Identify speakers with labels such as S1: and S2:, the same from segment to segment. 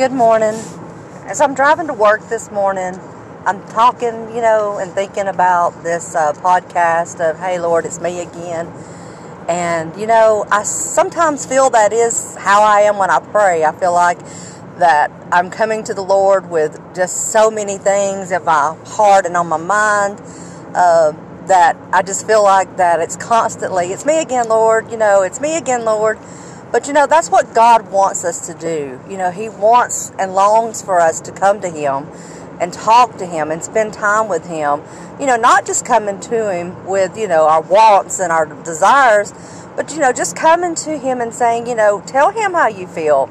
S1: good morning. As I'm driving to work this morning, I'm talking, you know, and thinking about this uh, podcast of, hey, Lord, it's me again. And, you know, I sometimes feel that is how I am when I pray. I feel like that I'm coming to the Lord with just so many things in my heart and on my mind uh, that I just feel like that it's constantly, it's me again, Lord, you know, it's me again, Lord. But you know, that's what God wants us to do. You know, He wants and longs for us to come to Him and talk to Him and spend time with Him. You know, not just coming to Him with, you know, our wants and our desires, but, you know, just coming to Him and saying, you know, tell Him how you feel.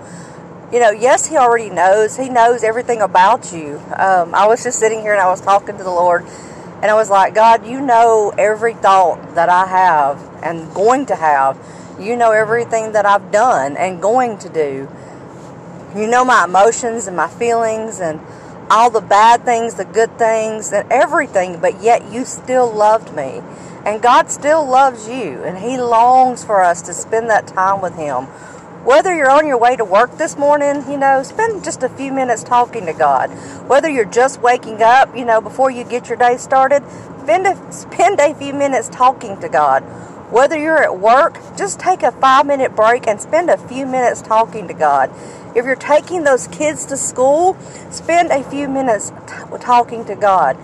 S1: You know, yes, He already knows. He knows everything about you. Um, I was just sitting here and I was talking to the Lord, and I was like, God, you know every thought that I have and going to have you know everything that I've done and going to do. You know my emotions and my feelings and all the bad things, the good things, and everything, but yet you still loved me. And God still loves you, and He longs for us to spend that time with Him. Whether you're on your way to work this morning, you know, spend just a few minutes talking to God. Whether you're just waking up, you know, before you get your day started, spend a, spend a few minutes talking to God whether you're at work, just take a five minute break and spend a few minutes talking to God. If you're taking those kids to school, spend a few minutes t- talking to God.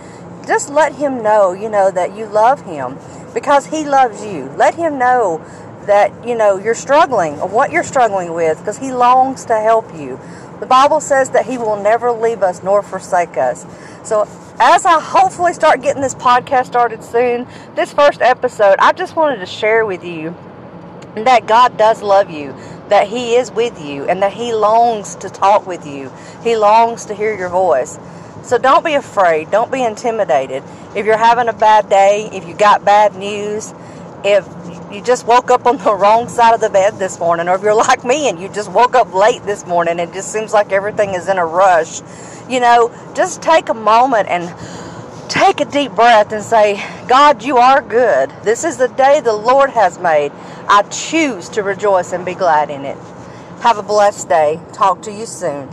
S1: Just let Him know, you know, that you love Him because He loves you. Let Him know that, you know, you're struggling or what you're struggling with because He longs to help you. The Bible says that He will never leave us nor forsake us. So as I hopefully start getting this podcast started soon, this first episode, I just wanted to share with you that God does love you, that He is with you, and that He longs to talk with you. He longs to hear your voice. So don't be afraid, don't be intimidated. If you're having a bad day, if you got bad news, if you just woke up on the wrong side of the bed this morning, or if you're like me and you just woke up late this morning and it just seems like everything is in a rush, you know, just take a moment and take a deep breath and say, God, you are good. This is the day the Lord has made. I choose to rejoice and be glad in it. Have a blessed day. Talk to you soon.